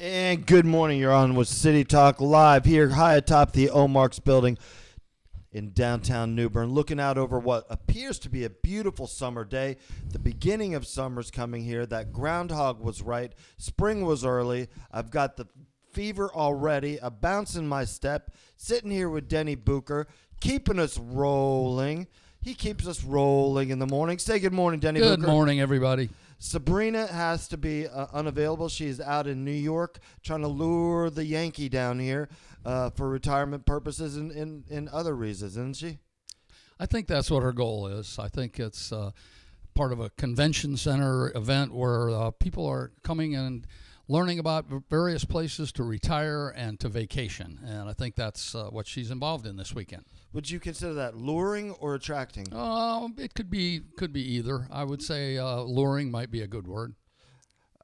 And good morning. You're on with City Talk live here high atop the Omarks building in downtown New Bern, looking out over what appears to be a beautiful summer day. The beginning of summer's coming here. That groundhog was right. Spring was early. I've got the fever already, a bounce in my step. Sitting here with Denny Booker, keeping us rolling. He keeps us rolling in the morning. Say good morning, Denny Good Booker. morning, everybody. Sabrina has to be uh, unavailable. She's out in New York trying to lure the Yankee down here uh, for retirement purposes and, and, and other reasons, isn't she? I think that's what her goal is. I think it's uh, part of a convention center event where uh, people are coming and learning about various places to retire and to vacation. And I think that's uh, what she's involved in this weekend. Would you consider that luring or attracting? Um, it could be could be either. I would say uh, luring might be a good word.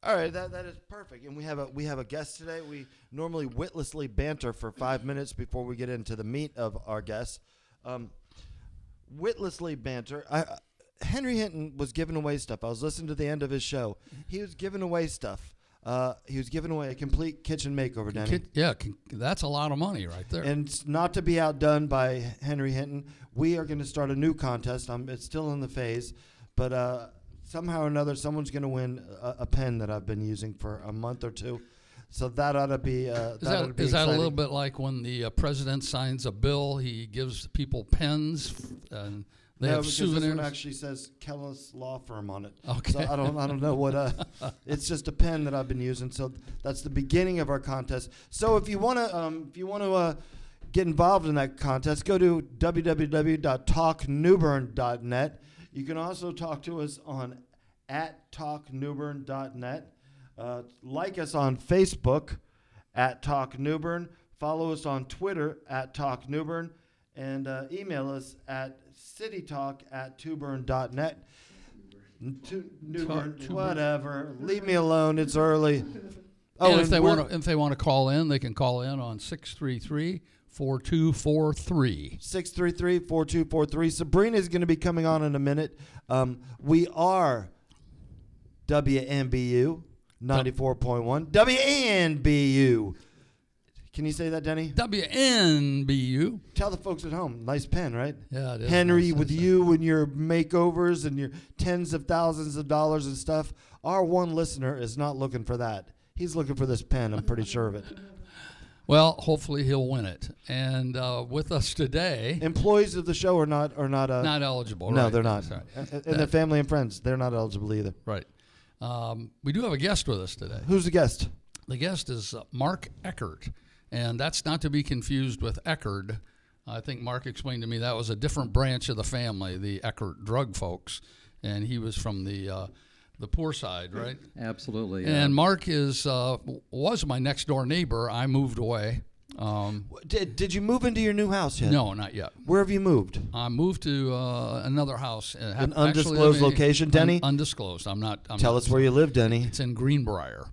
All right, that, that is perfect. And we have a we have a guest today. We normally witlessly banter for five minutes before we get into the meat of our guests. Um, witlessly banter. I, I- Henry Hinton was giving away stuff. I was listening to the end of his show. He was giving away stuff. Uh, he was giving away a complete kitchen makeover, Danny. Kid- yeah, can, that's a lot of money right there. And not to be outdone by Henry Hinton, we are going to start a new contest. Um, it's still in the phase, but uh, somehow or another, someone's going to win a, a pen that I've been using for a month or two. So that ought to be. Uh, Is that, that, be is that a little bit like when the uh, president signs a bill? He gives people pens and they no, have because souvenirs. This one actually says Kellis Law Firm on it. Okay. So I don't, I don't know what. Uh, it's just a pen that I've been using. So that's the beginning of our contest. So if you want to, um, if you want to uh, get involved in that contest, go to www.talknewbern.net. You can also talk to us on at talknewbern.net. Uh, like us on Facebook at Talk Newbern. Follow us on Twitter at Talk Newbern. And uh, email us at citytalk at tuburn.net. N- Tu- Newbern, Tuburn. whatever. Leave me alone. It's early. Oh, and if they want to, if they want to call in, they can call in on 633-4243. 633-4243. Sabrina is going to be coming on in a minute. Um, we are WMBU 94.1. WNBU. Can you say that, Denny? WNBU. Tell the folks at home. Nice pen, right? Yeah, it is. Henry, nice, with you and your makeovers and your tens of thousands of dollars and stuff, our one listener is not looking for that. He's looking for this pen. I'm pretty sure of it. Well, hopefully he'll win it. And uh, with us today, Employees of the show are not are not. Uh, not eligible. no, right? they're not. And their family and friends, they're not eligible either. Right. Um, we do have a guest with us today. Who's the guest? The guest is uh, Mark Eckert, and that's not to be confused with Eckerd. I think Mark explained to me that was a different branch of the family, the Eckert drug folks, and he was from the uh, the poor side, right? Absolutely. And uh, Mark is uh, was my next door neighbor. I moved away. Um, Did, did you move into your new house yet? no, not yet. Where have you moved? I moved to uh, another house. An undisclosed location, Denny? undisclosed. I'm not. I'm Tell not- us where you live, Denny. It's in Greenbrier.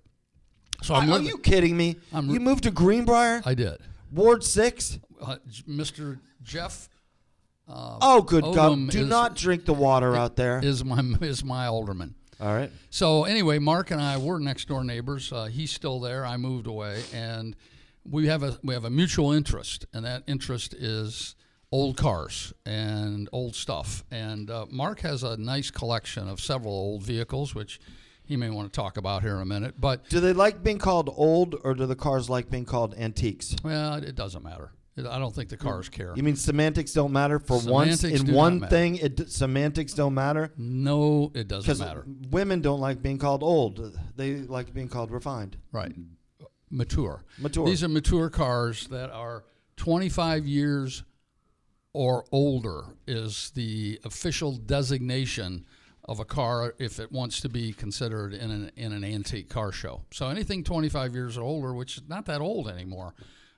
So Are, I'm are living. you kidding me? I'm you moved to Greenbrier, I did. Ward Six. Uh, Mr. Jeff uh, Oh, good Odham God! Do is- not drink the water out there. is my is my alderman. All right. So anyway, Mark and I were next door neighbors. Uh, he's still there. I moved away, and we have a we have a mutual interest, and that interest is old cars and old stuff. And uh, Mark has a nice collection of several old vehicles, which he may want to talk about here in a minute. But Do they like being called old, or do the cars like being called antiques? well, it doesn't matter. I don't think the cars care. You mean semantics don't matter for once Semantics in do one thing? It semantics don't matter No, it doesn't matter. women don't like being called old. They like being called refined, Right. Mature. mature. These are mature cars that are 25 years or older is the official designation of a car if it wants to be considered in an, in an antique car show. So anything 25 years or older, which is not that old anymore.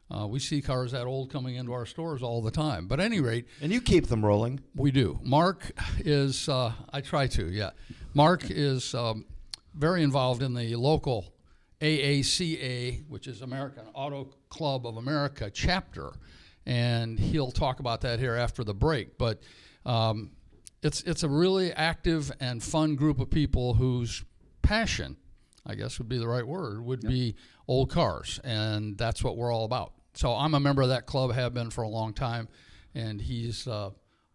Uh, we see cars that old coming into our stores all the time. But at any rate, and you keep them rolling. we do. Mark is, uh, I try to, yeah. Mark is um, very involved in the local AACA, which is American Auto Club of America chapter, and he'll talk about that here after the break. But um, it's it's a really active and fun group of people whose passion I guess would be the right word, would be old cars, and that's what we're all about. So I'm a member of that club, have been for a long time, and he's uh,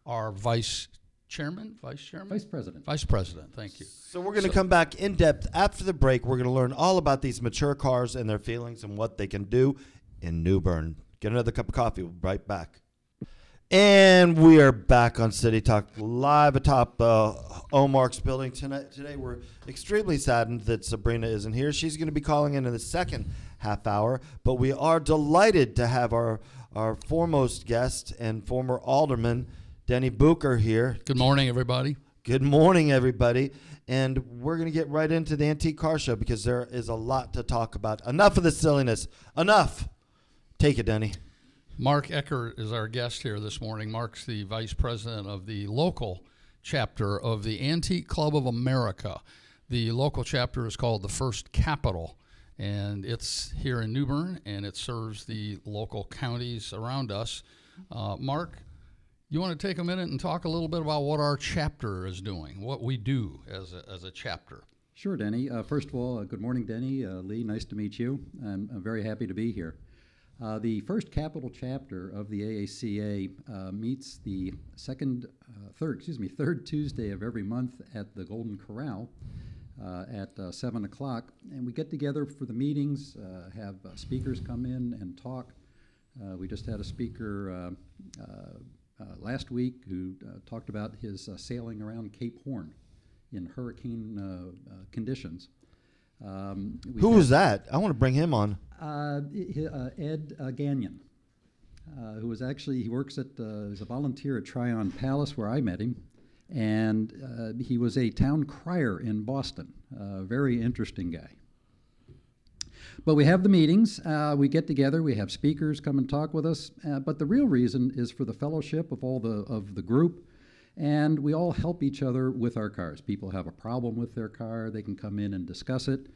our vice chairman, vice chairman, Vice President. vice president. Thank you. So we're going to come back in depth after the break. We're going to learn all about these mature cars and their feelings and what they can do in New Bern. Get another cup of coffee. We'll be right back. And we are back on City Talk live atop uh, Omark's building tonight. Today we're extremely saddened that Sabrina isn't here. She's going to be calling in in the second half hour, but we are delighted to have our our foremost guest and former alderman Denny Booker here. Good morning, everybody. Good morning, everybody. And we're going to get right into the antique car show because there is a lot to talk about. Enough of the silliness. Enough. Take it, Denny. Mark Eckert is our guest here this morning. Mark's the vice president of the local chapter of the Antique Club of America. The local chapter is called the First Capital, and it's here in New Bern, and it serves the local counties around us. Uh, Mark, you want to take a minute and talk a little bit about what our chapter is doing, what we do as a, as a chapter? Sure, Denny. Uh, first of all, uh, good morning, Denny. Uh, Lee, nice to meet you. I'm, I'm very happy to be here. Uh, the first capital chapter of the AACA uh, meets the second, uh, third, excuse me, third Tuesday of every month at the Golden Corral uh, at uh, seven o'clock, and we get together for the meetings, uh, have speakers come in and talk. We just had a speaker last week who talked about his sailing around Cape Horn in hurricane conditions. Um, Who was that? I want to bring him on. uh, uh, Ed uh, Gagnon, uh, who was actually, he works at, uh, he's a volunteer at Tryon Palace where I met him. And uh, he was a town crier in Boston. Uh, very interesting guy. But we have the meetings, uh, we get together, we have speakers come and talk with us. Uh, but the real reason is for the fellowship of all the of the group, and we all help each other with our cars. People have a problem with their car, they can come in and discuss it.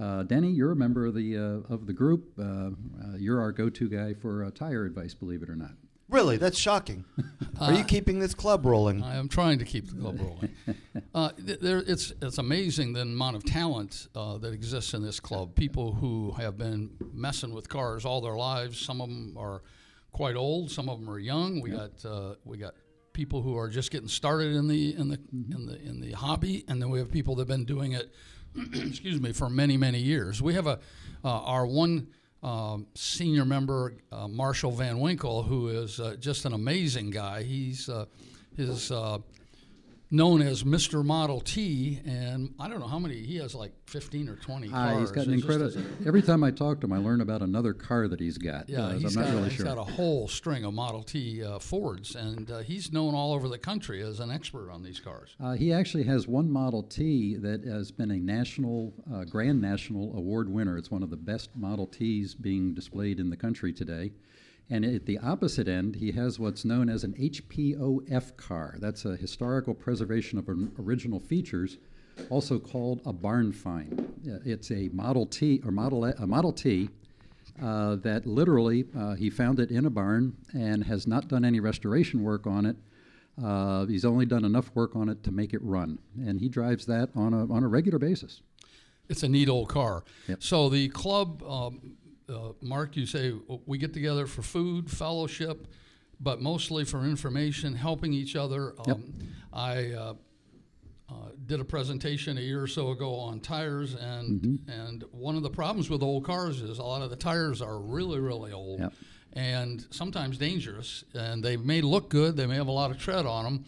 Uh, Denny, you're a member of the uh, of the group. Uh, uh, you're our go-to guy for uh, tire advice, believe it or not. Really? That's shocking. Are you keeping this club rolling? I am trying to keep the club rolling. Uh, th- there, it's it's amazing the amount of talent uh, that exists in this club. People who have been messing with cars all their lives. Some of them are quite old. Some of them are young. We got uh, we got people who are just getting started in the in the in the in the hobby, and then we have people that've been doing it. excuse me for many many years. We have a uh, our one um, senior member, uh, Marshall Van Winkle, who is uh, just an amazing guy. He's uh, his uh, known as Mr. Model T, and I don't know how many. He has like 15 or 20 Uh, he's got an incredible. Every time I talk to him, I learn about another car that he's got. yeah, uh, he's got, really he's sure. got a whole string of Model T uh, Fords, and uh, he's known all over the country as an expert on these cars. Uh, he actually has one Model T that has been a national, uh, Grand National Award winner. It's one of the best Model Ts being displayed in the country today. And at the opposite end, he has what's known as an HPOF car. That's a historical preservation of original features, also called a barn find. Uh, It's a Model T or Model a Model T uh, that literally uh, he found it in a barn and has not done any restoration work on it. Uh, he's only done enough work on it to make it run, and he drives that on a on a regular basis. It's a neat old car. Yep. So the club, um, uh, Mark, you say uh, we get together for food, fellowship, but mostly for information, helping each other. Yep. Um, I uh, uh, did a presentation a year or so ago on tires, and Mm-hmm. and one of the problems with old cars is a lot of the tires are really really old. Yep. And sometimes dangerous, and they may look good. They may have a lot of tread on them,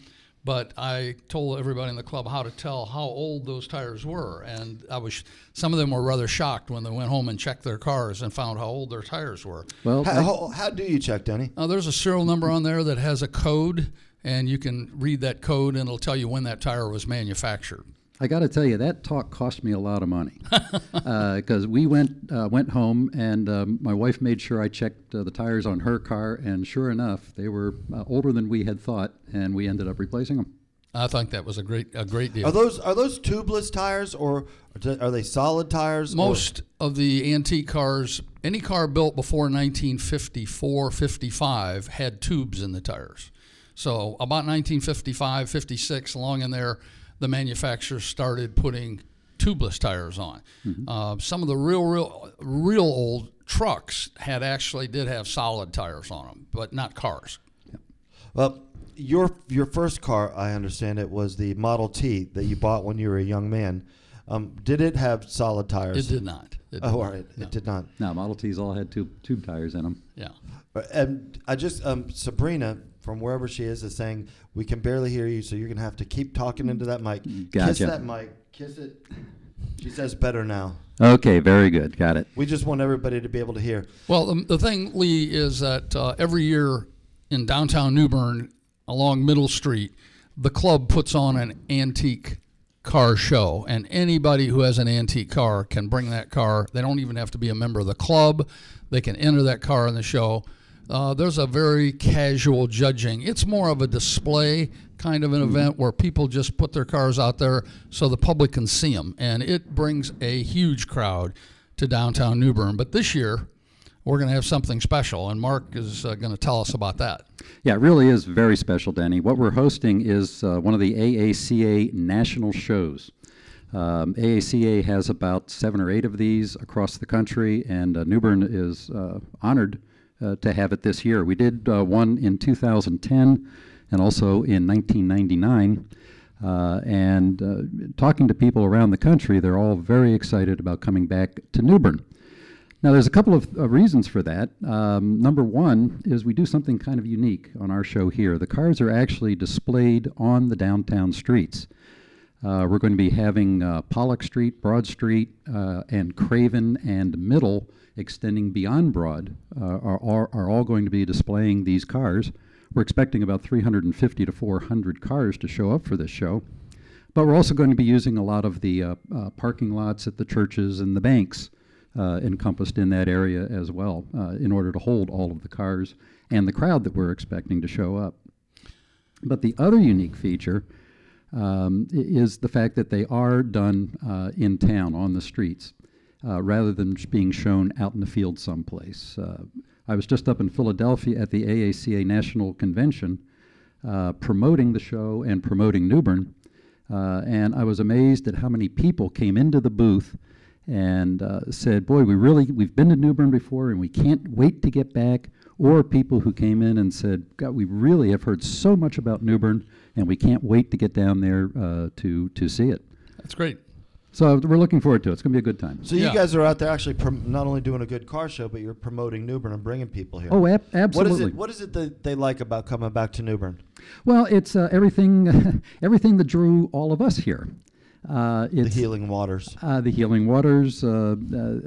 but I told everybody in the club how to tell how old those tires were, and I was some of them were rather shocked when they went home and checked their cars and found how old their tires were. Well, How, I- how, how do you check, Denny? Uh, there's a serial number on there that has a code, and you can read that code, and it'll tell you when that tire was manufactured. I got to tell you that talk cost me a lot of money because we went uh, went home and um, my wife made sure I checked uh, the tires on her car, and sure enough, they were uh, older than we had thought, and we ended up replacing them. I think that was a great a great deal. Are those are those tubeless tires or are they solid tires? or- Most of the antique cars, any car built before 1954, 55 had tubes in the tires. So about 1955, 56, along in there, the manufacturers started putting tubeless tires on. Uh, some of the real, real, real old trucks had actually did have solid tires on them, but not cars. Well, your your first car, I understand it was the Model T that you bought when you were a young man. Um, did it have solid tires? It did not. It did Oh, all not. right. No. It did not. Now, Model Ts all had tube, tube tires in them. Yeah. Uh, And I just um, Sabrina from wherever she is is saying we can barely hear you, so you're gonna have to keep talking into that mic. Kiss that mic. Kiss it. She says better now. Okay, very good. Got it. We just want everybody to be able to hear. Well, the, the thing, Lee, is that uh, every year in downtown New Bern, along Middle Street, the club puts on an antique car show, and anybody who has an antique car can bring that car. They don't even have to be a member of the club; they can enter that car in the show. Uh, there's a very casual judging. It's more of a display kind of an event where people just put their cars out there so the public can see them, and it brings a huge crowd to downtown New Bern. But this year, we're going to have something special, and Mark is uh, going to tell us about that. Yeah, it really is very special, Denny. What we're hosting is uh, one of the AACA national shows. Um, AACA has about seven or eight of these across the country, and uh, New Bern is uh, honored to have it this year. We did uh, one in 2010 and also in 1999. Uh, and uh, talking to people around the country, they're all very excited about coming back to New Bern. Now, there's a couple of uh, reasons for that. Um, number one is we do something kind of unique on our show here. The cars are actually displayed on the downtown streets. Uh, we're going to be having uh, Pollock Street, Broad Street, uh, and Craven and Middle extending beyond Broad uh, are, are, are all going to be displaying these cars. We're expecting about 350 to 400 cars to show up for this show. But we're also going to be using a lot of the uh, uh, parking lots at the churches and the banks uh, encompassed in that area as well uh, in order to hold all of the cars and the crowd that we're expecting to show up. But the other unique feature um, is the fact that they are done uh, in town on the streets uh, rather than being shown out in the field someplace. Uh, I was just up in Philadelphia at the AACA National Convention uh, promoting the show and promoting New Bern, uh, and I was amazed at how many people came into the booth and uh, said, "Boy, we really we've been to New Bern before, and we can't wait to get back." Or people who came in and said, "God, we really have heard so much about New Bern, and we can't wait to get down there uh, to to see it." That's great. So we're looking forward to it. It's going to be a good time. So Yeah. you guys are out there actually prom- not only doing a good car show, but you're promoting New Bern and bringing people here. Oh, ab- absolutely. is it? What is it that they like about coming back to New Bern? Well, it's uh, everything, everything that drew all of us here. Uh, The it's healing waters. uh, the healing waters. Uh, uh,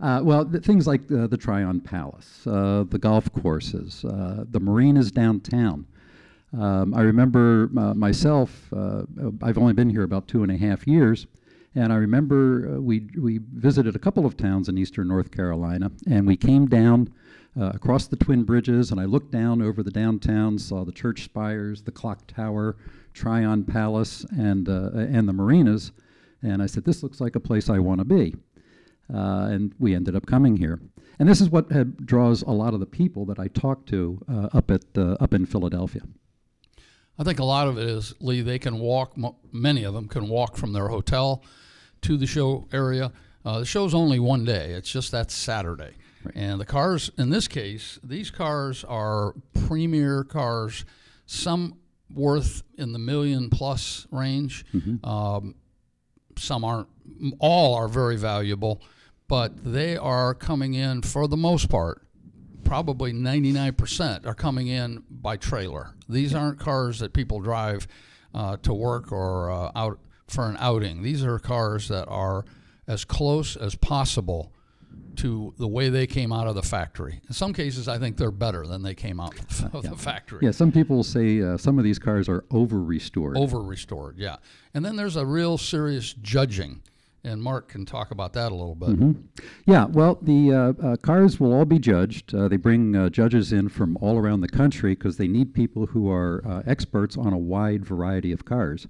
uh, well, the things like uh, the Tryon Palace, uh, the golf courses, uh, the marinas downtown. Um, I remember uh, myself. Uh, I've only been here about two and a half years, and I remember uh, we we visited a couple of towns in eastern North Carolina, and we came down uh, across the Twin Bridges, and I looked down over the downtown, saw the church spires, the clock tower, Tryon Palace, and uh, and the marinas, and I said, "This looks like a place I want to be." Uh, and we ended up coming here. And this is what had, draws a lot of the people that I talk to up at up in Philadelphia. I think a lot of it is Lee. They can walk. Many of them can walk from their hotel to the show area. Uh, the show's only one day. It's just that Saturday, and the cars. In this case, these cars are premier cars. Some worth in the million plus range. Um, some aren't. All are very valuable, but they are coming in for the most part probably 99% are coming in by trailer. These aren't cars that people drive uh, to work or uh, out for an outing. These are cars that are as close as possible to the way they came out of the factory. In some cases, I think they're better than they came out of the factory. Yeah, some people say uh, some of these cars are over restored. Over restored, yeah. And then there's a real serious judging. And Mark can talk about that a little bit. Yeah, well, the uh, uh, cars will all be judged. Uh, they bring uh, judges in from all around the country because they need people who are uh, experts on a wide variety of cars.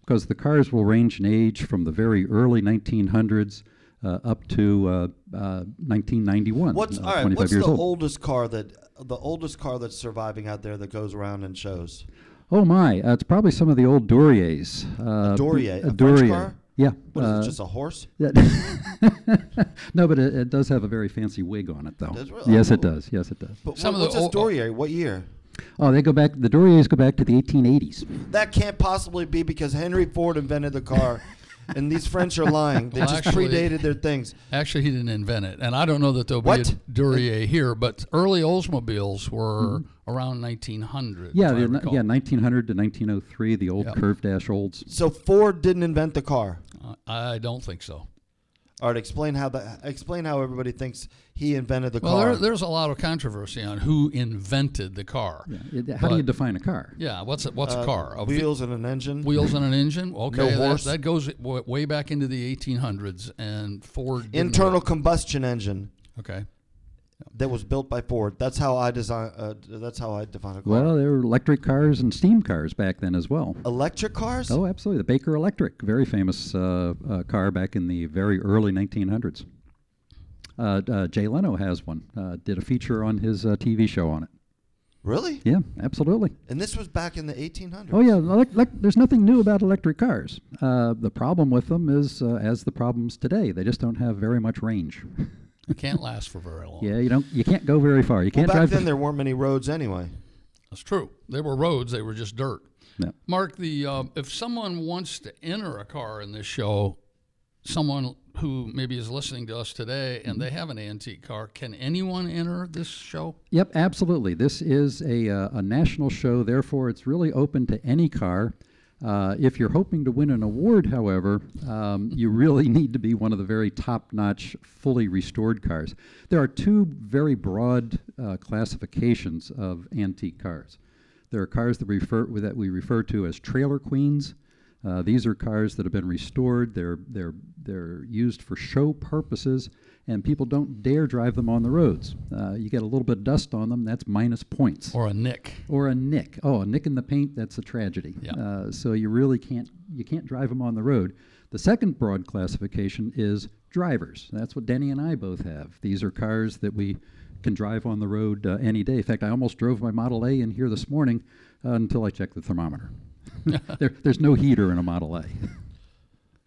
Because the cars will range in age from the very early 1900s uh, up to uh, uh, 1991. What's uh, all right? 25 What's years the old. oldest car that the oldest car that's surviving out there that goes around and shows? Oh my, uh, it's probably some of the old Duryeas. Uh, Duryea, a French Duryea. car? Yeah. What is uh, it? Just a horse? Yeah. no, but it, it does have a very fancy wig on it, though. Does really? Yes, Oh. it does. Yes, it does. But Some what, of the what's this old- Duryea? What year? Oh, they go back. The Duryeas go back to the 1880s. That can't possibly be because Henry Ford invented the car, and these French are lying. They Well, just actually- predated their things. Actually, he didn't invent it, and I don't know that there'll What? be a Duryea here. But early Oldsmobiles were around 1900. Mm-hmm. Yeah, if I the, recall. yeah, 1900 to 1903, the old Yep. curved dash olds. So Ford didn't invent the car. I don't think so. All right, explain how the explain how everybody thinks he invented the Well, car. there, there's a lot of controversy on who invented the car. Yeah. It, how do you define a car? Yeah, what's a, what's Uh, a car? A ve- wheels and an engine. wheels and an engine. Okay, that, horse. that goes w- way back into the 1800s, and Ford Internal really- combustion engine Okay, that was built by Ford. That's how I design. Uh, that's how I define a car. Well, there were electric cars and steam cars back then as well. Electric cars. Oh, absolutely. The Baker Electric, very famous uh, uh, car back in the very early 1900s. Uh, uh, Jay Leno has one. Uh, did a feature on his uh, TV show on it. Really? Yeah, absolutely. And this was back in the 1800s. Oh yeah, elec- elec- there's nothing new about electric cars. Uh, the problem with them is, uh, as the problems today, they just don't have very much range. it can't last for very long. yeah, you don't, you can't go very far. You can't back drive. then there weren't many roads anyway. That's true. They were roads; they were just dirt. No. Mark, the um, if someone wants to enter a car in this show, someone who maybe is listening to us today and they have an antique car, can anyone enter this show? Yep, absolutely. This is a, uh, a national show, therefore, it's really open to any car. Uh, if you're hoping to win an award, however, um, you really need to be one of the very top notch, fully restored cars. There are two very broad uh, classifications of antique cars. There are cars that, refer, that we refer to as trailer queens. Uh, these are cars that have been restored. They're they're they're used for show purposes, and people don't dare drive them on the roads. Uh, you get a little bit of dust on them, that's minus points. Or a Nick? Or a nick. Oh, a nick in the paint, that's a tragedy. Yeah. Uh, so you really can't you can't drive them on the road. The second broad classification is drivers. That's what Denny and I both have. These are cars that we can drive on the road uh, any day. In fact, I almost drove my Model A in here this morning uh, until I checked the thermometer. there, there's no heater in a Model A.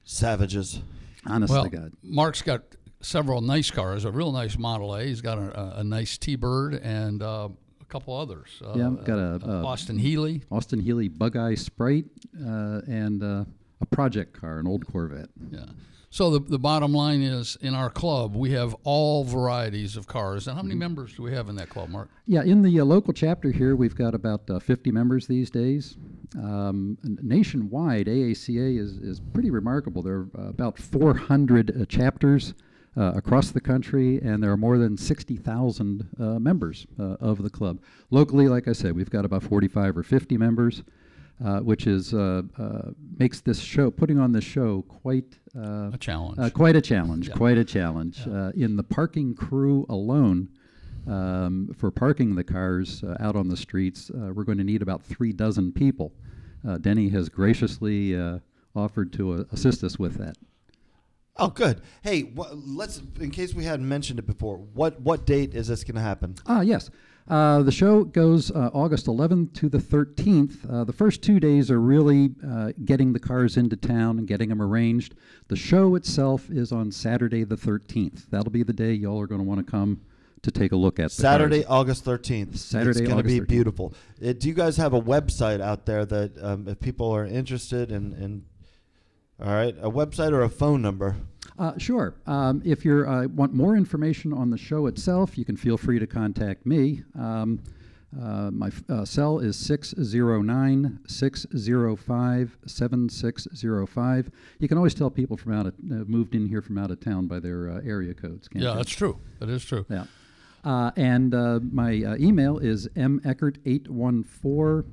Savages. Honest well, to God. Mark's got several nice cars. A real nice Model A. He's got a, a, a nice T-Bird and uh, a couple others. Uh, Yeah, I've got a- uh, a- Austin Healey. Austin Healey Bug Eye Sprite uh, and uh, a project car, an old Corvette. Yeah. So the, the bottom line is, in our club, we have all varieties of cars. And how Mm-hmm. many members do we have in that club, Mark? Yeah, in the uh, local chapter here, we've got about uh, 50 members these days. Um, nationwide, AACA is, is pretty remarkable. There are uh, about 400 uh, chapters uh, across the country, and there are more than 60,000 uh, members uh, of the club. Locally, like I said, we've got about 45 or 50 members. Uh, which is uh, uh, makes this show putting on this show quite uh, A challenge. uh, quite a challenge, Yeah. quite a challenge. Uh, in the parking crew alone, um, for parking the cars uh, out on the streets, uh, we're going to need about three dozen people. Uh, Denny has graciously uh, offered to uh, assist us with that. Oh, good. Hey, wha- let's in case we hadn't mentioned it before. What what date is this going to happen? Ah, yes. Uh, the show goes uh, August 11th to the 13th. Uh, the first two days are really uh, getting the cars into town and getting them arranged. The show itself is on Saturday the 13th. That'll be the day y'all are going to want to come to take a look at the Saturday, cars. August thirteenth. Saturday, it's going to be 13th. beautiful. Uh, do you guys have a website out there that um, if people are interested in, in all right, a website or a phone number? Uh, sure. Um, if you uh, want more information on the show itself, you can feel free to contact me. Um, uh, my f- uh, cell is 609 605 7605. You can always tell people from out of, uh, moved in here from out of town by their uh, area codes. Can't you? yeah, you? that's true. That is true. Yeah. Uh, and uh, my uh, email is meckert814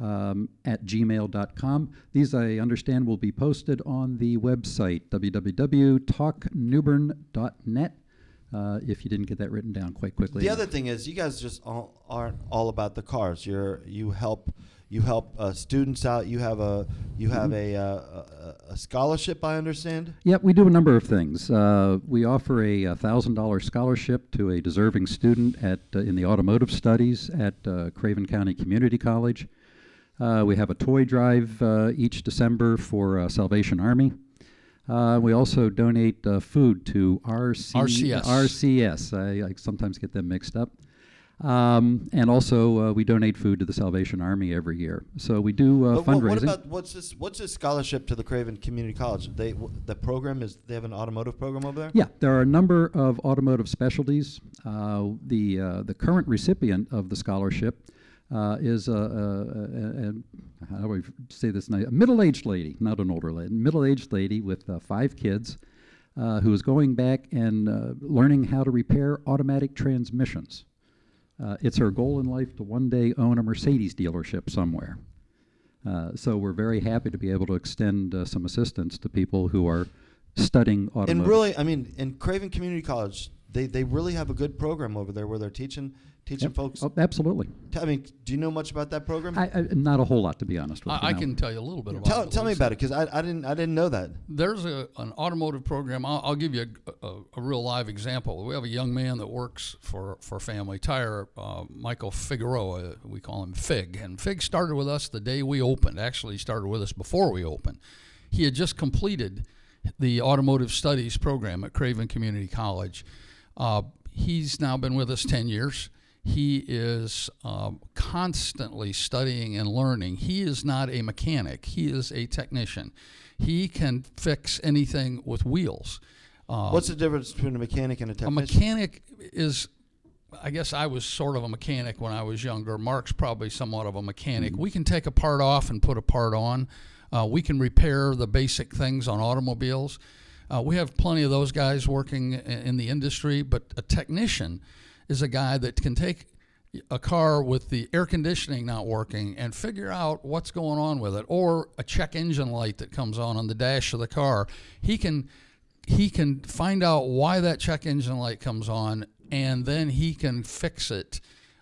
um, at gmail.com. These, I understand, will be posted on the website, www.talknewbern.net, uh, if you didn't get that written down quite quickly. The other thing is, you guys just all, aren't all about the cars. You're you help you help uh, students out. You have a you have Mm-hmm. a, uh, a a scholarship. I understand. Yep, we do a number of things. Uh, we offer a thousand dollar scholarship to a deserving student at uh, in the automotive studies at uh, Craven County Community College. Uh, we have a toy drive uh, each December for uh, Salvation Army. Uh, we also donate uh, food to RC, RCS. RCS. I, I sometimes get them mixed up. Um, and also, uh, we donate food to the Salvation Army every year. So we do uh, But what, fundraising. what about what's this? What's this scholarship to the Craven Community College? They w- the program is they have an automotive program over there. Yeah, there are a number of automotive specialties. Uh, the uh, the current recipient of the scholarship uh, is a, a, a, a how do I say this? A middle-aged lady, not an older lady, middle-aged lady with uh, five kids, uh, who is going back and uh, learning how to repair automatic transmissions. Uh, it's her goal in life to one day own a Mercedes dealership somewhere. Uh, so we're very happy to be able to extend some assistance to people who are studying automotive. And really, I mean, in Craven Community College, they, they really have a good program over there where they're teaching teaching Yep. folks. Oh, absolutely. T- I mean, do you know much about that program? I, I, not a whole lot, to be honest with you. I, I no. can tell you a little bit about tell it. tell me Lisa. about it because I, I didn't I didn't know that. There's a, an automotive program. I'll, I'll give you a, a, a real live example. We have a young man that works for, for Family Tire, uh, Michael Figueroa. We call him Fig. And Fig started with us the day we opened. Actually, he started with us before we opened. He had just completed the automotive studies program at Craven Community College. Uh, he's now been with us 10 years. He is um, constantly studying and learning. He is not a mechanic, he is a technician. He can fix anything with wheels. Uh, What's the difference between a mechanic and a technician? a mechanic is, I guess I was sort of a mechanic when I was younger. Mark's probably somewhat of a mechanic. We can take a part off and put a part on. Uh, we can repair the basic things on automobiles. Uh, we have plenty of those guys working in the industry, but a technician is a guy that can take a car with the air conditioning not working and figure out what's going on with it, or a check engine light that comes on on the dash of the car. He can he can find out why that check engine light comes on, and then he can fix it.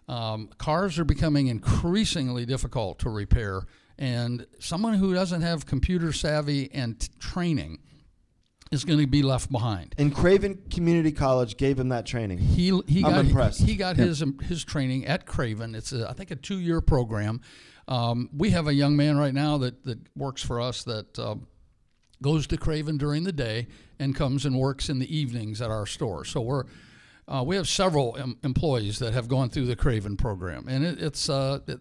Um, cars are becoming increasingly difficult to repair, and someone who doesn't have computer savvy and t- training is going to be left behind. And Craven Community College gave him that training. He he I'm got impressed. he got his um, his training at Craven. It's a, I think a two year program. Um, we have a young man right now that that works for us that. Uh, goes to Craven during the day and comes and works in the evenings at our store. So we're uh, we have several em- employees that have gone through the Craven program, and it, it's uh, it,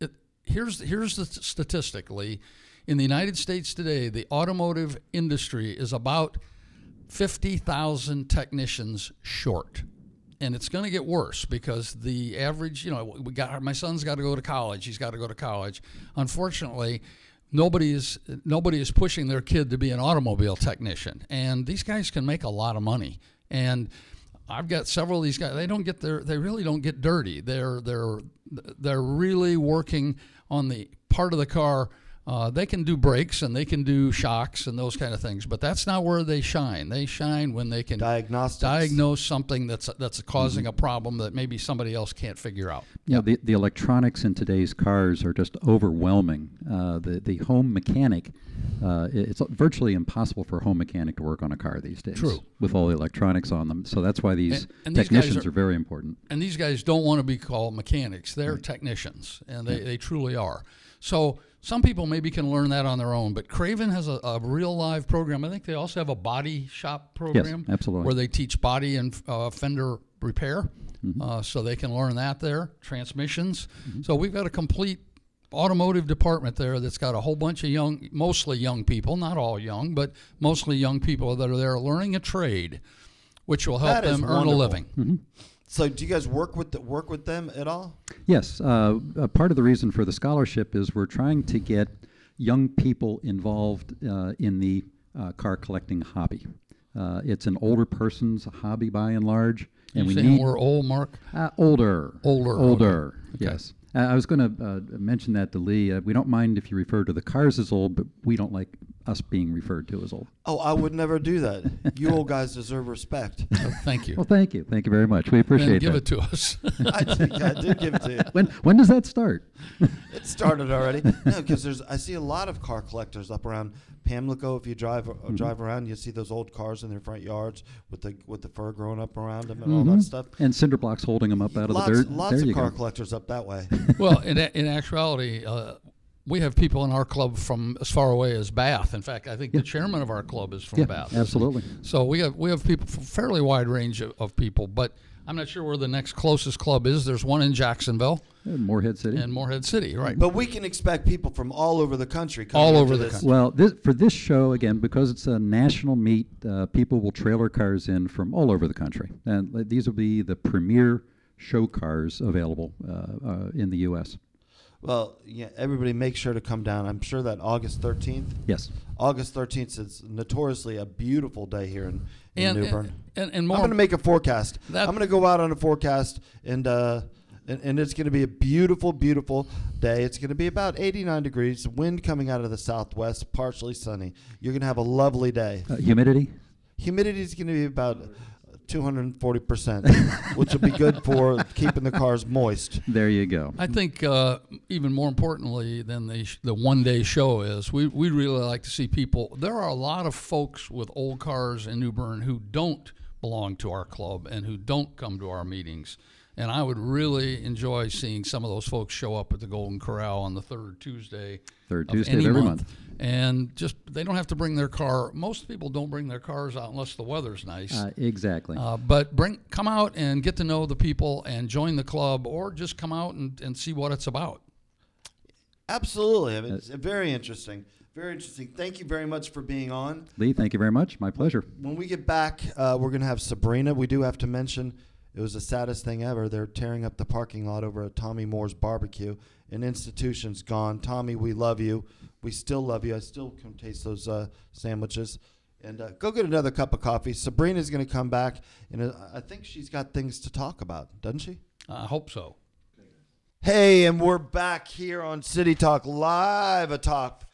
it, here's here's the t- statistically in the United States today, the automotive industry is about fifty thousand technicians short. And it's going to get worse because the average, you know, we got my son's got to go to college. He's got to go to college. Unfortunately, nobody is nobody is pushing their kid to be an automobile technician and these guys can make a lot of money and I've got several of these guys they don't get their they really don't get dirty they're they're they're really working on the part of the car uh, they can do brakes and they can do shocks and those kind of things but that's not where they shine they shine when they can Diagnostics. diagnose something that's that's causing a problem that maybe somebody else can't figure out You know, the, the electronics in today's cars are just overwhelming. Uh, the, the home mechanic, uh, it's virtually impossible for a home mechanic to work on a car these days. True. With all the electronics on them. So that's why these And- and these technicians are- are, very important. and these guys don't want to be called mechanics. They're technicians, and they, they truly are. So some people maybe can learn that on their own, but Craven has a, a real live program. I think they also have a body shop program. yes, absolutely. Where they teach body and uh, fender repair, Mm-hmm. uh, so they can learn that there. Transmissions. So we've got a complete automotive department there that's got a whole bunch of young, mostly young people, not all young, but mostly young people that are there learning a trade, which will help That is them earn a wonderful. living. So, do you guys work with the, work with them at all? Yes, uh, a part of the reason for the scholarship is we're trying to get young people involved uh, in the uh, car collecting hobby. Uh, it's an older person's hobby by and large, and You we need we're old, Mark? uh, older, Older, okay. older. Okay. Yes, uh, I was going to uh, mention that to Lee. Uh, we don't mind if you refer to the cars as old, but we don't like us being referred to as old. Oh, I would never do that. You old guys deserve respect. Oh, thank you. Well, thank you, thank you very much. We appreciate it. give that. it to us. I did, I did give it to you. when when does that start? It started already. No, because there's I see a lot of car collectors up around Pamlico. If you drive uh, drive around, you see those old cars in their front yards with the with the fur growing up around them and all that stuff. and cinder blocks holding them up out of the dirt. lots there of car go. collectors up that way. well, in, a- in actuality, uh, we have people in our club from as far away as Bath. In fact, I think the chairman of our club is from Yeah, Bath. absolutely. So we have we have people from a fairly wide range of, of people, but I'm not sure where the next closest club is. There's one in Jacksonville Uh, Morehead City. and Morehead City, right? But we can expect people from all over the country. Coming All over the this. country. Well, this, for this show, again, because it's a national meet, uh, people will trailer cars in from all over the country. And these will be the premier show cars available uh, uh, in the U.S. Well, yeah, everybody make sure to come down. I'm sure that August 13th. Yes. August 13th is notoriously a beautiful day here in, in and, New Bern. and, and, and I'm going to make a forecast. That- I'm going to go out on a forecast, and uh, and, and it's going to be a beautiful, beautiful day. It's going to be about 89 degrees, wind coming out of the southwest, partially sunny. You're going to have a lovely day. Uh, humidity? Humidity is going to be about 240 percent, which will be good for keeping the cars moist. There you go. I think uh, even more importantly than the sh- the one day show is we we really like to see people. There are a lot of folks with old cars in New Bern who don't belong to our club and who don't come to our meetings. And I would really enjoy seeing some of those folks show up at the Golden Corral on the third Tuesday. Third of Tuesday of every month. month. And just they don't have to bring their car. Most people don't bring their cars out unless the weather's nice. Uh, exactly. Uh, but bring come out and get to know the people and join the club, or just come out and, and see what it's about. Absolutely, I mean, it's very interesting. Very interesting. Thank you very much for being on. Lee, thank you very much. My pleasure. When we get back, uh, we're going to have Sabrina. We do have to mention it was the saddest thing ever. They're tearing up the parking lot over at Tommy Moore's barbecue. An institution's gone. Tommy, we love you. We still love you. I still can taste those uh, sandwiches. And uh, go get another cup of coffee. Sabrina's going to come back, and uh, I think she's got things to talk about, doesn't she? I hope so. Hey, and we're back here on City Talk live atop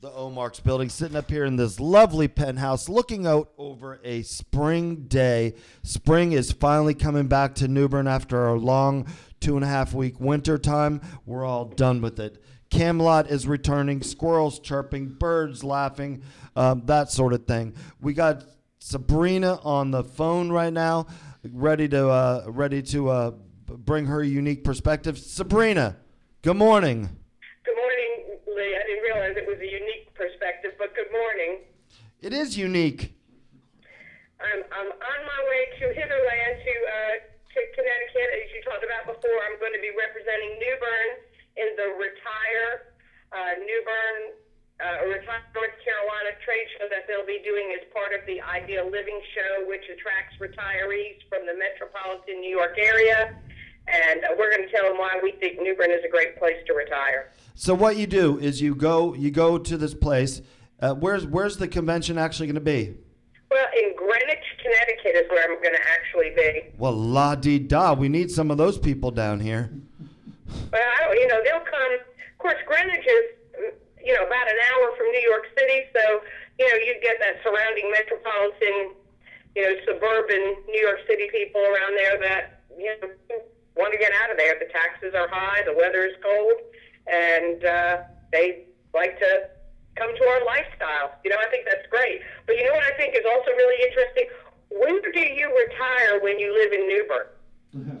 the Omarks building, sitting up here in this lovely penthouse, looking out over a spring day. Spring is finally coming back to New Bern after our long two and a half week winter time. We're all done with it. Camelot is returning, squirrels chirping, birds laughing, um, that sort of thing. We got Sabrina on the phone right now, ready to uh, ready to uh, bring her unique perspective. Sabrina, good morning. Good morning, Lee. I didn't realize it was a unique perspective, but good morning. It is unique. I'm, I'm on my way to Hitherland to, uh, to Connecticut. As you talked about before, I'm going to be representing New Bern in the Retire uh, New Bern, uh, Retire North Carolina trade show that they'll be doing as part of the Ideal Living Show, which attracts retirees from the metropolitan New York area. And uh, we're going to tell them why we think New Bern is a great place to retire. So what you do is you go you go to this place. Uh, where's where's the convention actually going to be? Well, in Greenwich, Connecticut is where I'm going to actually be. Well, la di da. We need some of those people down here. Well, I don't, you know, they'll come. Of course, Greenwich is, you know, about an hour from New York City, so you know you get that surrounding metropolitan, you know, suburban New York City people around there that you know want to get out of there. The taxes are high, the weather is cold, and uh, they like to come to our lifestyle. You know, I think that's great. But you know what I think is also really interesting? When do you retire when you live in New Bern?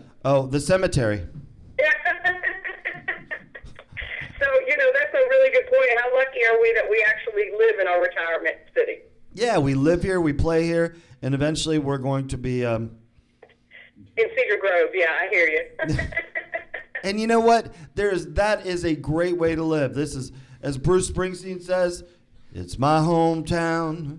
Oh, the cemetery. so, you know, that's a really good point. How lucky are we that we actually live in our retirement city? Yeah, we live here, we play here, and eventually we're going to be. Um, In Cedar Grove, yeah, I hear you. and you know what? There's that is a great way to live. This is, as Bruce Springsteen says, it's my hometown.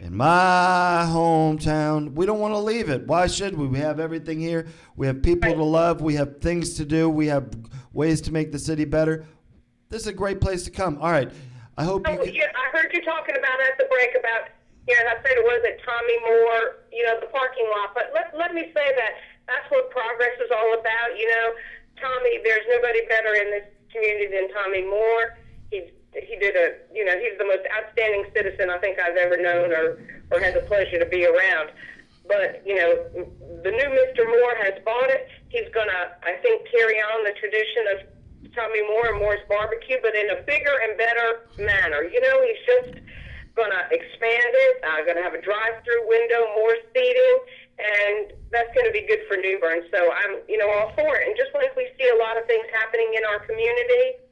In my hometown, we don't want to leave it. Why should we? We have everything here. We have people to love. We have things to do. We have ways to make the city better. This is a great place to come. All right. I hope you oh, can. yeah, I heard you talking about at the break about, you know, I said it wasn't Tommy Moore, you know, the parking lot. But let, let me say that that's what progress is all about. You know, Tommy, there's nobody better in this community than Tommy Moore. He's he did a, you know, he's the most outstanding citizen I think I've ever known or or had the pleasure to be around. But you know, the new Mr. Moore has bought it. He's gonna, I think, carry on the tradition of Tommy Moore and Moore's Barbecue, but in a bigger and better manner. You know, he's just to expand it. Uh, going to have a drive-through window, more seating, and that's going to be good for New Bern. So I'm, you know, all for it. And just like we see a lot of things happening in our community,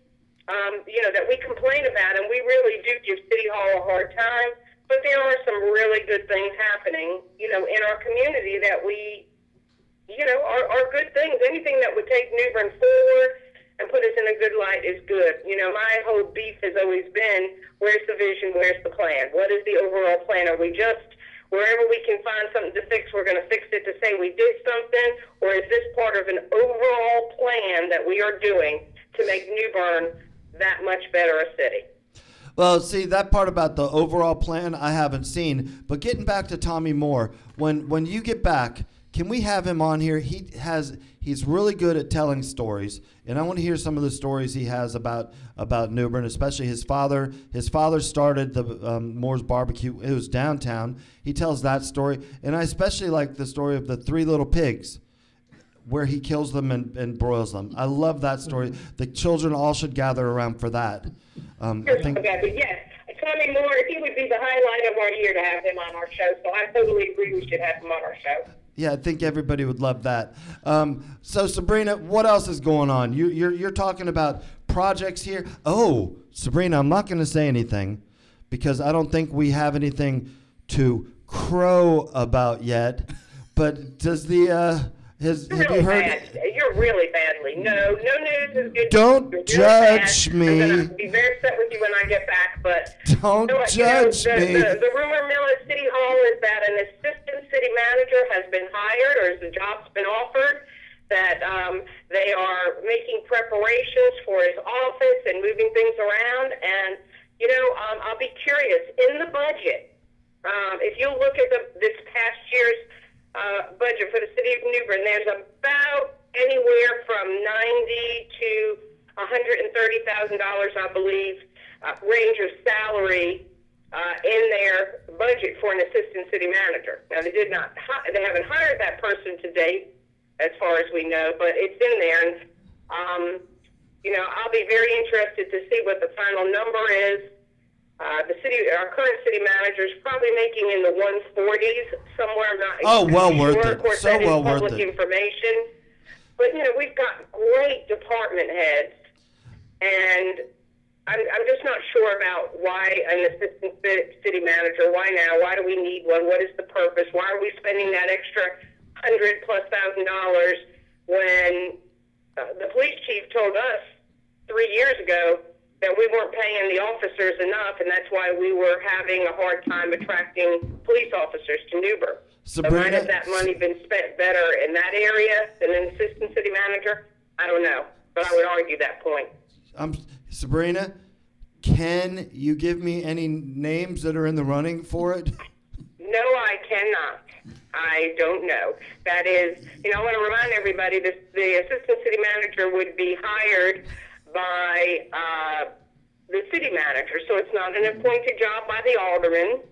um, you know, that we complain about, and we really do give City Hall a hard time. But there are some really good things happening, you know, in our community that we, you know, are, are good things. Anything that would take New Bern forward and put us in a good light is good. You know, my whole beef has always been, where's the vision, where's the plan? What is the overall plan? Are we just wherever we can find something to fix, we're going to fix it to say we did something, or is this part of an overall plan that we are doing to make New Bern that much better a city? Well, see that part about the overall plan I haven't seen, but getting back to Tommy Moore, when when you get back, can we have him on here? He has he's really good at telling stories, and I want to hear some of the stories he has about about New Bern, especially his father. His father started the um, Moore's Barbecue. It was downtown. He tells that story, and I especially like the story of the three little pigs where he kills them and, and broils them. I love that story. The children all should gather around for that. Um, I think okay, but yes, Tommy Moore, he would be the highlight of our year to have him on our show. So I totally agree we should have him on our show. yeah, I think everybody would love that. Um, so Sabrina, what else is going on? You, you're you're talking about projects here. Oh, Sabrina, I'm not going to say anything because I don't think we have anything to crow about yet. But does the uh, has You're have really you heard? bad. You're really badly. No, no news is good. Don't You're judge bad. me. I'm be very upset with you when I get back, but Don't you know judge you know, the, me. The, the rumor mill at City Hall is that an assistant city manager has been hired, or the job's been offered. That um, they are making preparations for his office and moving things around. And you know, um, I'll be curious in the budget. Um, if you look at the, this past year's uh, budget for the city of New Bern, there's about anywhere from ninety to one hundred and thirty thousand dollars, I believe, uh, range of salary uh, in their budget for an assistant city manager. Now they did not, hi- they haven't hired that person to date, as far as we know, but it's in there. And um, you know, I'll be very interested to see what the final number is. Uh, the city, our current city manager is probably making in the 140s somewhere. I'm not Oh, well exactly worth sure. it. Of course, So that is well worth public it. information. But you know, we've got great department heads, and I'm, I'm just not sure about why an assistant city manager. Why now? Why do we need one? What is the purpose? Why are we spending that extra hundred plus thousand dollars when uh, the police chief told us three years ago that we weren't paying the officers enough, and that's why we were having a hard time attracting police officers to New Bern. So might Sabrina- have that money been spent better in that area than an assistant city manager? I don't know, but I would argue that point. Um, Sabrina, can you give me any names that are in the running for it? No, I cannot. I don't know. That is, you know, I want to remind everybody that the assistant city manager would be hired by uh, the city manager, so it's not an appointed job by the alderman.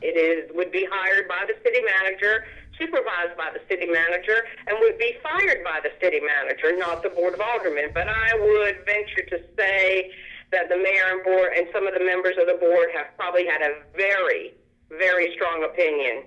It is would be hired by the city manager, supervised by the city manager, and would be fired by the city manager, not the board of aldermen. But I would venture to say that the mayor and board and some of the members of the board have probably had a very, very strong opinion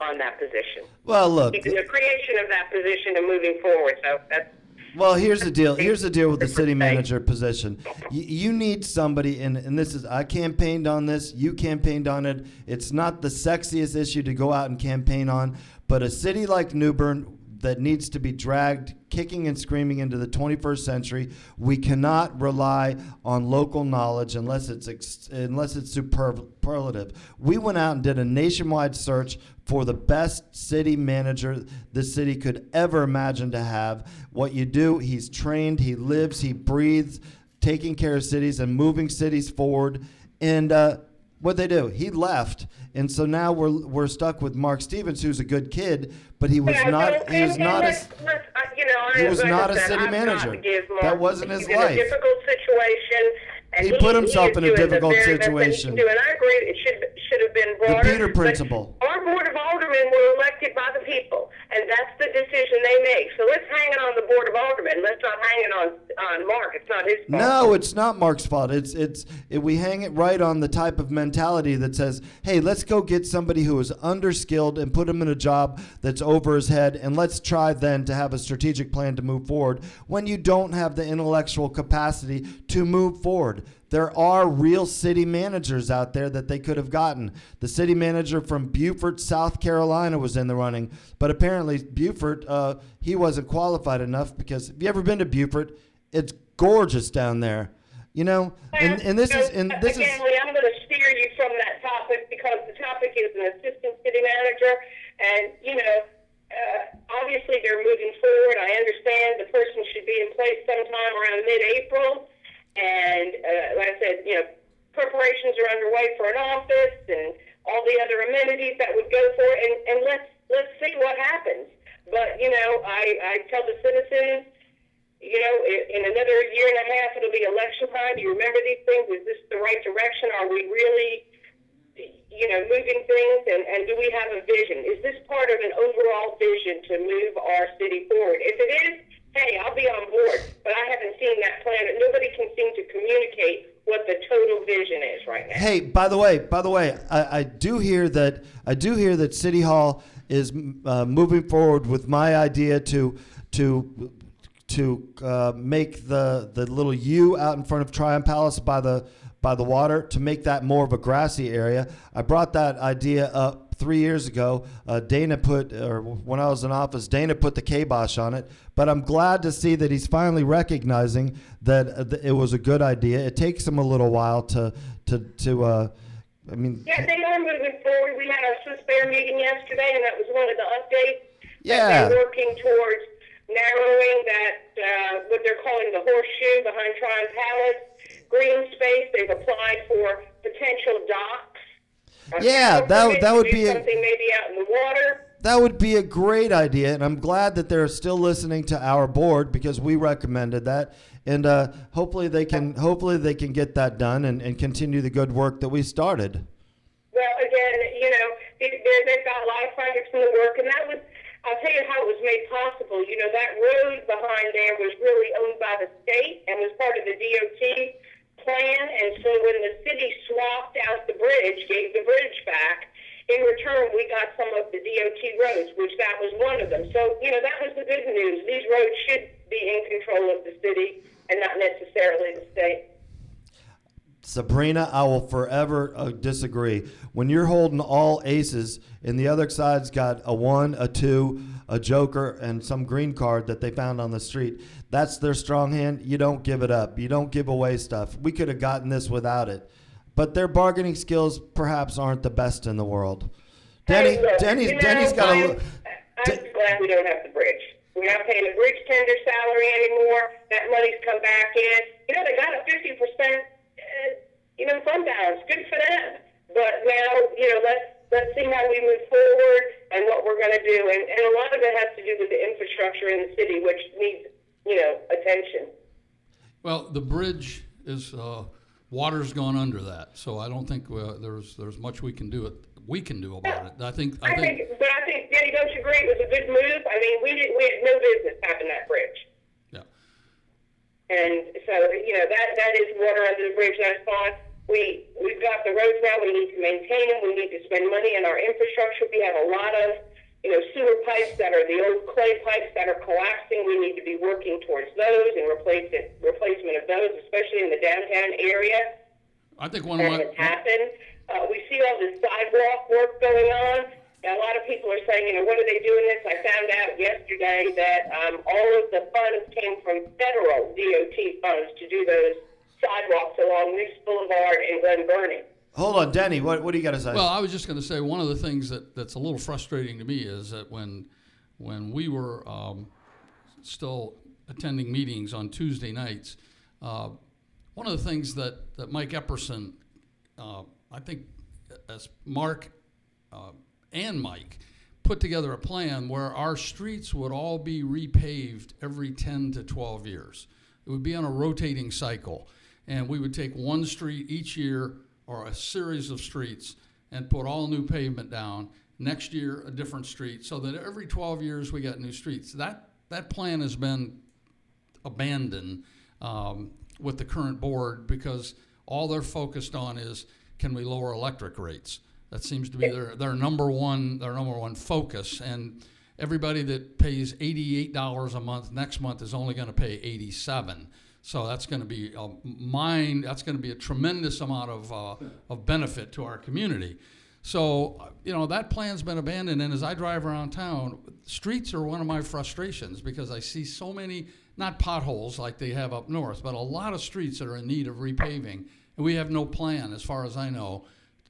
on that position. Well, look. The creation of that position and moving forward. So that's Well, here's the deal. Here's the deal with the city manager position. You, you need somebody, and, and this is I campaigned on this. You campaigned on it. It's not the sexiest issue to go out and campaign on, but a city like New Bern that needs to be dragged kicking and screaming into the 21st century. We cannot rely on local knowledge unless it's ex- unless it's superlative. We went out and did a nationwide search for the best city manager the city could ever imagine to have. What you do, he's trained, he lives, he breathes, taking care of cities and moving cities forward. And uh, what they do, he left, and so now we're we're stuck with Mark Stevens, who's a good kid, but he was Yeah, not so- he was not a let's- uh, you know, he was like not a city manager. That wasn't his he's life. in a difficult situation. And He put himself is in a the difficult very best that he situation. do, and I agree, it should should have been broader. Peter principle. Our board of aldermen were elected by the people, and that's the decision they make. So let's hang it on the board of aldermen. Let's not hang it on on Mark. It's not his fault. No, it's not Mark's fault. It's it's it, we hang it right on the type of mentality that says, "Hey, let's go get somebody who is underskilled and put him in a job that's over his head, and let's try then to have a strategic plan to move forward." When you don't have the intellectual capacity to move forward, there are real city managers out there that they could have gotten. The city manager from Beaufort, South Carolina, was in the running, but apparently Beaufort, uh, he wasn't qualified enough because have you ever been to Beaufort? It's gorgeous down there, you know. And and this is and this again, is Lee, I'm going to steer you from that topic because the topic is an assistant city manager, and you know, uh, obviously they're moving forward. I understand the person should be in place sometime around mid-April, and uh, like I said, you know, preparations are underway for an office and all the other amenities that would go for it, and, and let's let's see what happens. But you know, I I tell the citizens you know, in, in another year and a half, it'll be election time. Do you remember these things? Is this the right direction? Are we really, you know, moving things? And, and do we have a vision? Is this part of an overall vision to move our city forward? If it is, hey, I'll be on board. But I haven't seen that plan. Nobody can seem to communicate what the total vision is right now. Hey, by the way, by the way, I, I do hear that I do hear that City Hall is uh, moving forward with my idea to to to uh, make the the little U out in front of Tryon Palace by the by the water to make that more of a grassy area. I brought that idea up three years ago. Uh, Dana put, or when I was in office, Dana put the kibosh on it. But I'm glad to see that he's finally recognizing that uh, th- it was a good idea. It takes him a little while to to to. Uh, I mean, Yeah, they are moving forward. We had our Swiss Bear meeting yesterday, and that was one of the updates. that Yeah. They're working towards narrowing that, uh, what they're calling the horseshoe behind Tryon Palace. Green space, they've applied for potential docks. Yeah, that- that would be a- Something maybe out in the water. That would be a great idea, and I'm glad that they're still listening to our board because we recommended that, and uh, hopefully they can hopefully they can get that done and, and continue the good work that we started. Well, again, you know, they've got a lot of projects in the work, and that was, I'll tell you how it was made possible. You know, that road behind there was really owned by the state and was part of the DOT plan, and so when the city swapped out the bridge, gave the bridge back, in return, we got some of the DOT roads, which that was one of them. So, you know, that was the good news. These roads should be in control of the city and not necessarily the state. Sabrina, I will forever uh, disagree. When you're holding all aces and the other side's got a one, a two, a joker, and some green card that they found on the street, that's their strong hand. You don't give it up. You don't give away stuff. We could have gotten this without it. But their bargaining skills perhaps aren't the best in the world. Denny, Hey, look, Denny's, you know, Denny's got I'm, a. I'm De- glad we don't have the bridge. We're not paying the bridge tender salary anymore. That money's come back in. You know, they got a fifty percent, uh, you know, fund balance. Good for them. But now, you know, let's let's see how we move forward and what we're going to do. And, and a lot of it has to do with the infrastructure in the city, which needs, you know, attention. Well, the bridge is, uh, water's gone under that, so I don't think uh, there's, there's much we can do, it. we can do about it. I think, I I think, think, but I think, Jenny, don't you agree? It was a good move. I mean, we didn't, we had no business having that bridge. yeah. And so, you know, that, that is water under the bridge, that's fine. We, we've got the roads now, we need to maintain them, we need to spend money in our infrastructure. We have a lot of, you know, sewer pipes that are the old clay pipes that are collapsing. We need to be working towards those and replace it, replacement of those, especially in the downtown area. I think one of That my, has happened. Uh, we see all this sidewalk work going on. And a lot of people are saying, you know, what are they doing this? I found out yesterday that um, all of the funds came from federal DOT funds to do those sidewalks along Neuse Boulevard and Glen Burnie. Hold on, Denny. What, what do you got to say? Well, I was just going to say one of the things that, that's a little frustrating to me is that when when we were um, still attending meetings on Tuesday nights, uh, one of the things that, that Mike Epperson, uh, I think, as Mark uh, and Mike put together a plan where our streets would all be repaved every 10 to 12 years. It would be on a rotating cycle. And we would take one street each year or a series of streets and put all new pavement down. Next year, a different street, so that every 12 years we got new streets. That, that plan has been abandoned um, with the current board because all they're focused on is can we lower electric rates? That seems to be their, their number one their number one focus. And everybody that pays eighty-eight dollars a month next month is only going to pay eighty-seven. So that's going to be a mine. That's going to be a tremendous amount of uh, of benefit to our community. So you know that plan's been abandoned. And as I drive around town, streets are one of my frustrations because I see so many not potholes like they have up north, but a lot of streets that are in need of repaving, and we have no plan, as far as I know,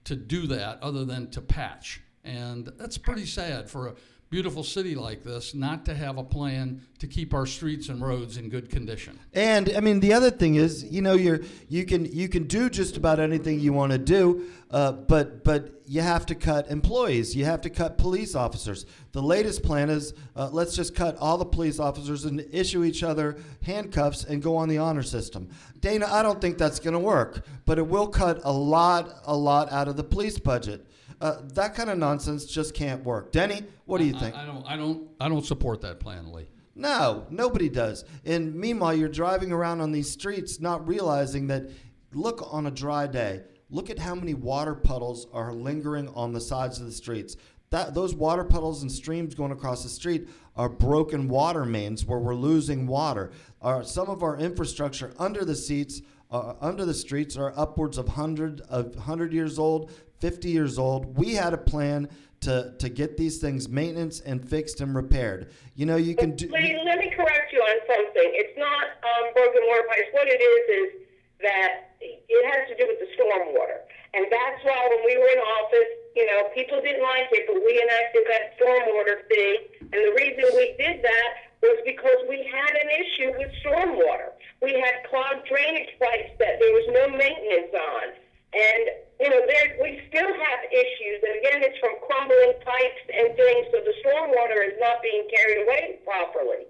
to do that other than to patch. And that's pretty sad for a beautiful city like this not to have a plan to keep our streets and roads in good condition. And I mean, the other thing is, you know, you're you can you can do just about anything you want to do, uh, but but you have to cut employees. You have to cut police officers. The latest plan is uh, let's just cut all the police officers and issue each other handcuffs and go on the honor system. Dana, I don't think that's going to work, but it will cut a lot a lot out of the police budget. Uh, that kind of nonsense just can't work. Denny, what do you think? I, I don't. I don't. I don't support that plan, Lee. No, nobody does. And meanwhile, you're driving around on these streets not realizing that, look, on a dry day, look at how many water puddles are lingering on the sides of the streets. That, those water puddles and streams going across the street are broken water mains where we're losing water. Our, some of our infrastructure under the seats, uh, under the streets, are upwards of hundred of hundred years old, fifty years old. We had a plan to to get these things maintenance and fixed and repaired. You know, you can do. Let me, let me correct you on something. It's not um, broken water pipes. What it is is that it has to do with the storm water And that's why when we were in office, you know, people didn't like it, but we enacted that stormwater thing And the reason we did that was because we had an issue with stormwater. We had clogged drainage pipes that there was no maintenance on. And, you know, there, we still have issues. And again, it's from crumbling pipes and things, so the stormwater is not being carried away properly.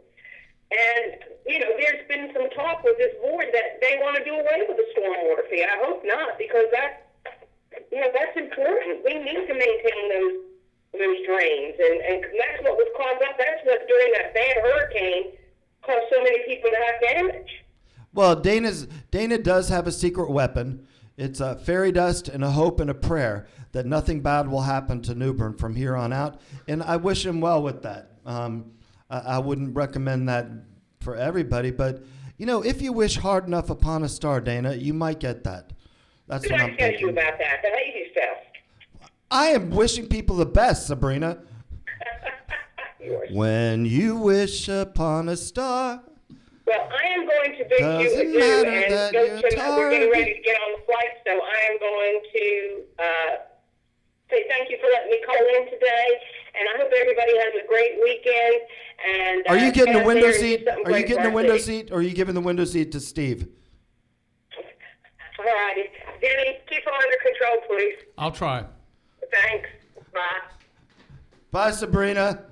And, you know, there's been some talk with this board that they want to do away with the stormwater fee. I hope not, because that, you know, that's important. We need to maintain those those drains, and and that's what was caused up. That's what during that bad hurricane caused so many people to have damage. Well, Dana's Dana does have a secret weapon. It's a fairy dust and a hope and a prayer that nothing bad will happen to New Bern from here on out. And I wish him well with that. Um, I, I wouldn't recommend that for everybody, but you know, if you wish hard enough upon a star, Dana, you might get that. That's Did what I I'm tell you about that? The stuff. I am wishing people the best, Sabrina. When you wish upon a star. Well, I am going to bid you Doesn't adieu matter and that go you're to. We're getting tired. ready to get on the flight, so I am going to uh, say thank you for letting me call in today, and I hope everybody has a great weekend. And Are uh, you getting the get window there and do seat? something Are you great getting for the our window city. seat or are you giving the window seat to Steve? All righty, Denny, keep them under control, please. I'll try. Thanks. Bye. Bye, Sabrina.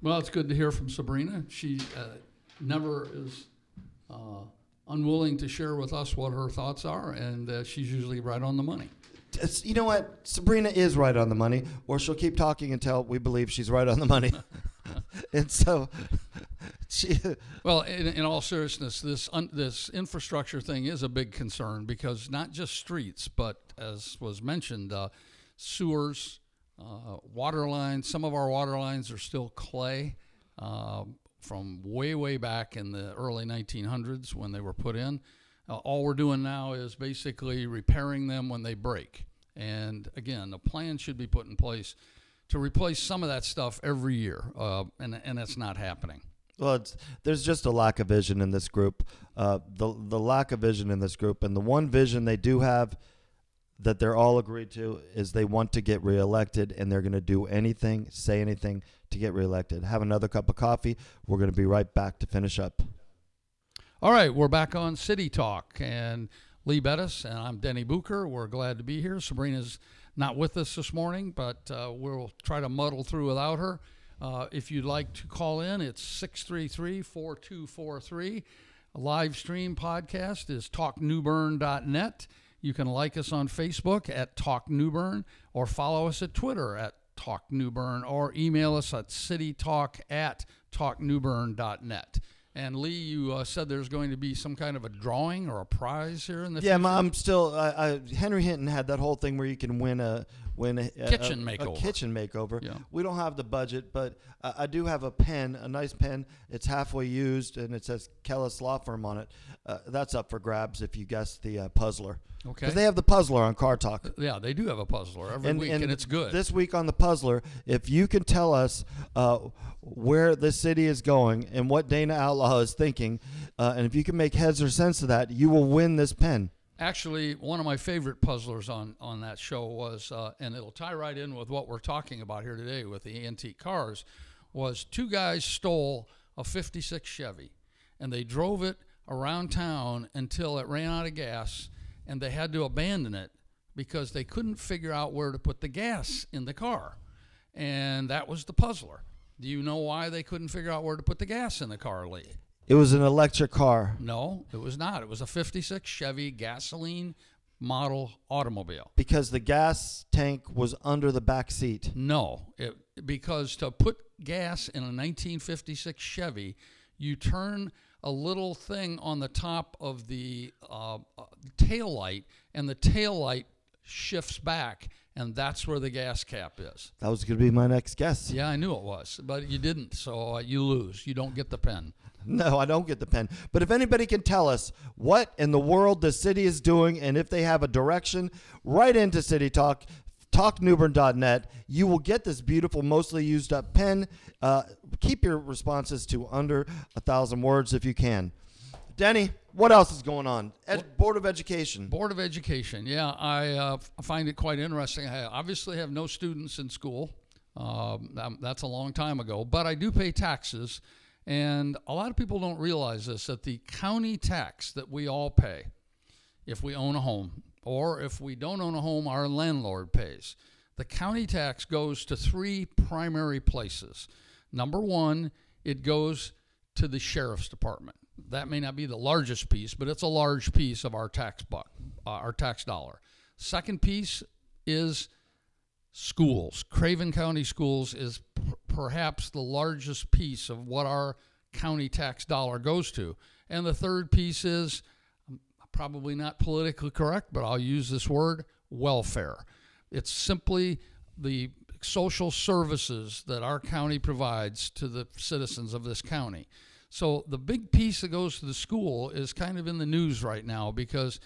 Well, it's good to hear from Sabrina. She uh, never is uh, unwilling to share with us what her thoughts are, and uh, she's usually right on the money. You know what? Sabrina is right on the money, or she'll keep talking until we believe she's right on the money. and so, she. Well, in, in all seriousness, this un, this infrastructure thing is a big concern because not just streets, but as was mentioned, uh, sewers, uh, water lines. Some of our water lines are still clay uh, from way, way back in the early 1900s when they were put in. Uh, all we're doing now is basically repairing them when they break. And again, a plan should be put in place to replace some of that stuff every year, uh, and and that's not happening. Well, there's just a lack of vision in this group. Uh, the the lack of vision in this group, and the one vision they do have that they're all agreed to is they want to get reelected, and they're going to do anything, say anything to get reelected. Have another cup of coffee. We're going to be right back to finish up. All right, we're back on City Talk, and Lee Bettis and I'm Denny Booker. We're glad to be here. Sabrina's not with us this morning, but uh, we'll try to muddle through without her. Uh, if you'd like to call in, it's 633 4243. A live stream podcast is talknewbern.net. You can like us on Facebook at Talk New Bern or follow us at Twitter at Talk New Bern or email us at citytalk at talknewbern.net. And Lee, you uh, said there's going to be some kind of a drawing or a prize here in the Yeah, future. I'm still. I, I, Henry Hinton had that whole thing where you can win a win a, Kitchen a, makeover. A kitchen makeover. Yeah. We don't have the budget, but I, I do have a pen, a nice pen. It's halfway used, and it says Kellis Law Firm on it. Uh, that's up for grabs if you guess the uh, puzzler. Okay. Because they have the puzzler on Car Talk. yeah, they do have a puzzler every week, and it's good. This week on the puzzler, if you can tell us uh, where the city is going and what Dana Outlaw is thinking, uh, and if you can make heads or sense of that, you will win this pen. Actually, one of my favorite puzzlers on, on that show was, uh, and it'll tie right in with what we're talking about here today with the antique cars, was two guys stole a 56 Chevy and they drove it around town until it ran out of gas and they had to abandon it because they couldn't figure out where to put the gas in the car. And that was the puzzler. Do you know why they couldn't figure out where to put the gas in the car, Lee? It was an electric car. No, it was not. It was a 56 Chevy gasoline model automobile. because the gas tank was under the back seat. No, it, because to put gas in a 1956 Chevy, you turn a little thing on the top of the uh, uh, tail light, and the tail light shifts back, and that's where the gas cap is. That was going to be my next guess. Yeah, I knew it was, but you didn't, so uh, you lose. You don't get the pen. No, I don't get the pen. But if anybody can tell us what in the world the city is doing and if they have a direction, right into City Talk, talknewbern.net. You will get this beautiful, mostly used up pen. Uh, keep your responses to under a thousand words if you can. Denny, what else is going on? Ed, Board of Education. Board of Education. Yeah, I uh, find it quite interesting. I obviously have no students in school. Um, that- that's a long time ago, but I do pay taxes. And a lot of people don't realize this that the county tax that we all pay, if we own a home, or if we don't own a home, our landlord pays. The county tax goes to three primary places. Number one, it goes to the sheriff's department. That may not be the largest piece, but it's a large piece of our tax buck, uh, our tax dollar. Second piece is schools. Craven County Schools is perhaps the largest piece of what our county tax dollar goes to. And the third piece is probably not politically correct, but I'll use this word welfare. It's simply the social services that our county provides to the citizens of this county. So the big piece that goes to the school is kind of in the news right now because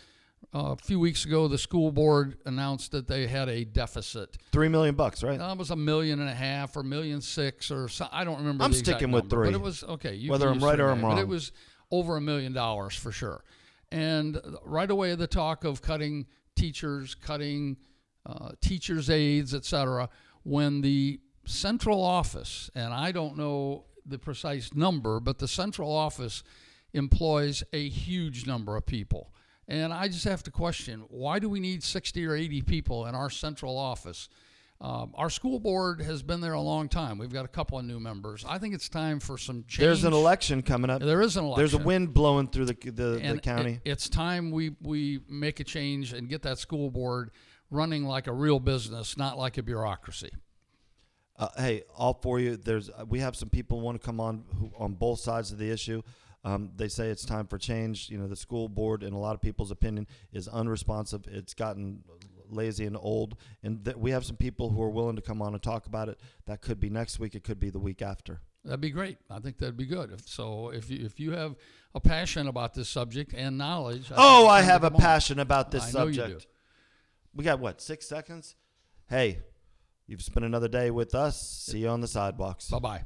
uh, a few weeks ago the school board announced that they had a deficit. Three million bucks, right? That was a million and a half or a million six or so, I don't remember. I'm the exact sticking with number, three. But it was okay. You Whether I'm right or I'm million, But it was over a million dollars for sure. And right away, the talk of cutting teachers, cutting uh, teachers' aides, etc. when the central office, and I don't know the precise number, but the central office employs a huge number of people. And I just have to question why do we need 60 or 80 people in our central office? Um, our school board has been there a long time. We've got a couple of new members. I think it's time for some change. There's an election coming up. There is an election. There's a wind blowing through the the, the county. it- it's time we, we make a change and get that school board running like a real business, not like a bureaucracy. Uh, hey, all for you. There's we have some people want to come on who, on both sides of the issue. Um, they say it's time for change. You know, the school board, in a lot of people's opinion, is unresponsive. It's gotten lazy and old, and th- we have some people who are willing to come on and talk about it. That could be next week. It could be the week after. That'd be great. I think that'd be good. If, so if you, if you have a passion about this subject and knowledge. I Oh, I it's time to have a on. passion about this I know you subject. do. We got what six seconds? Hey, you've spent another day with us. See you on the sidewalks. Bye bye.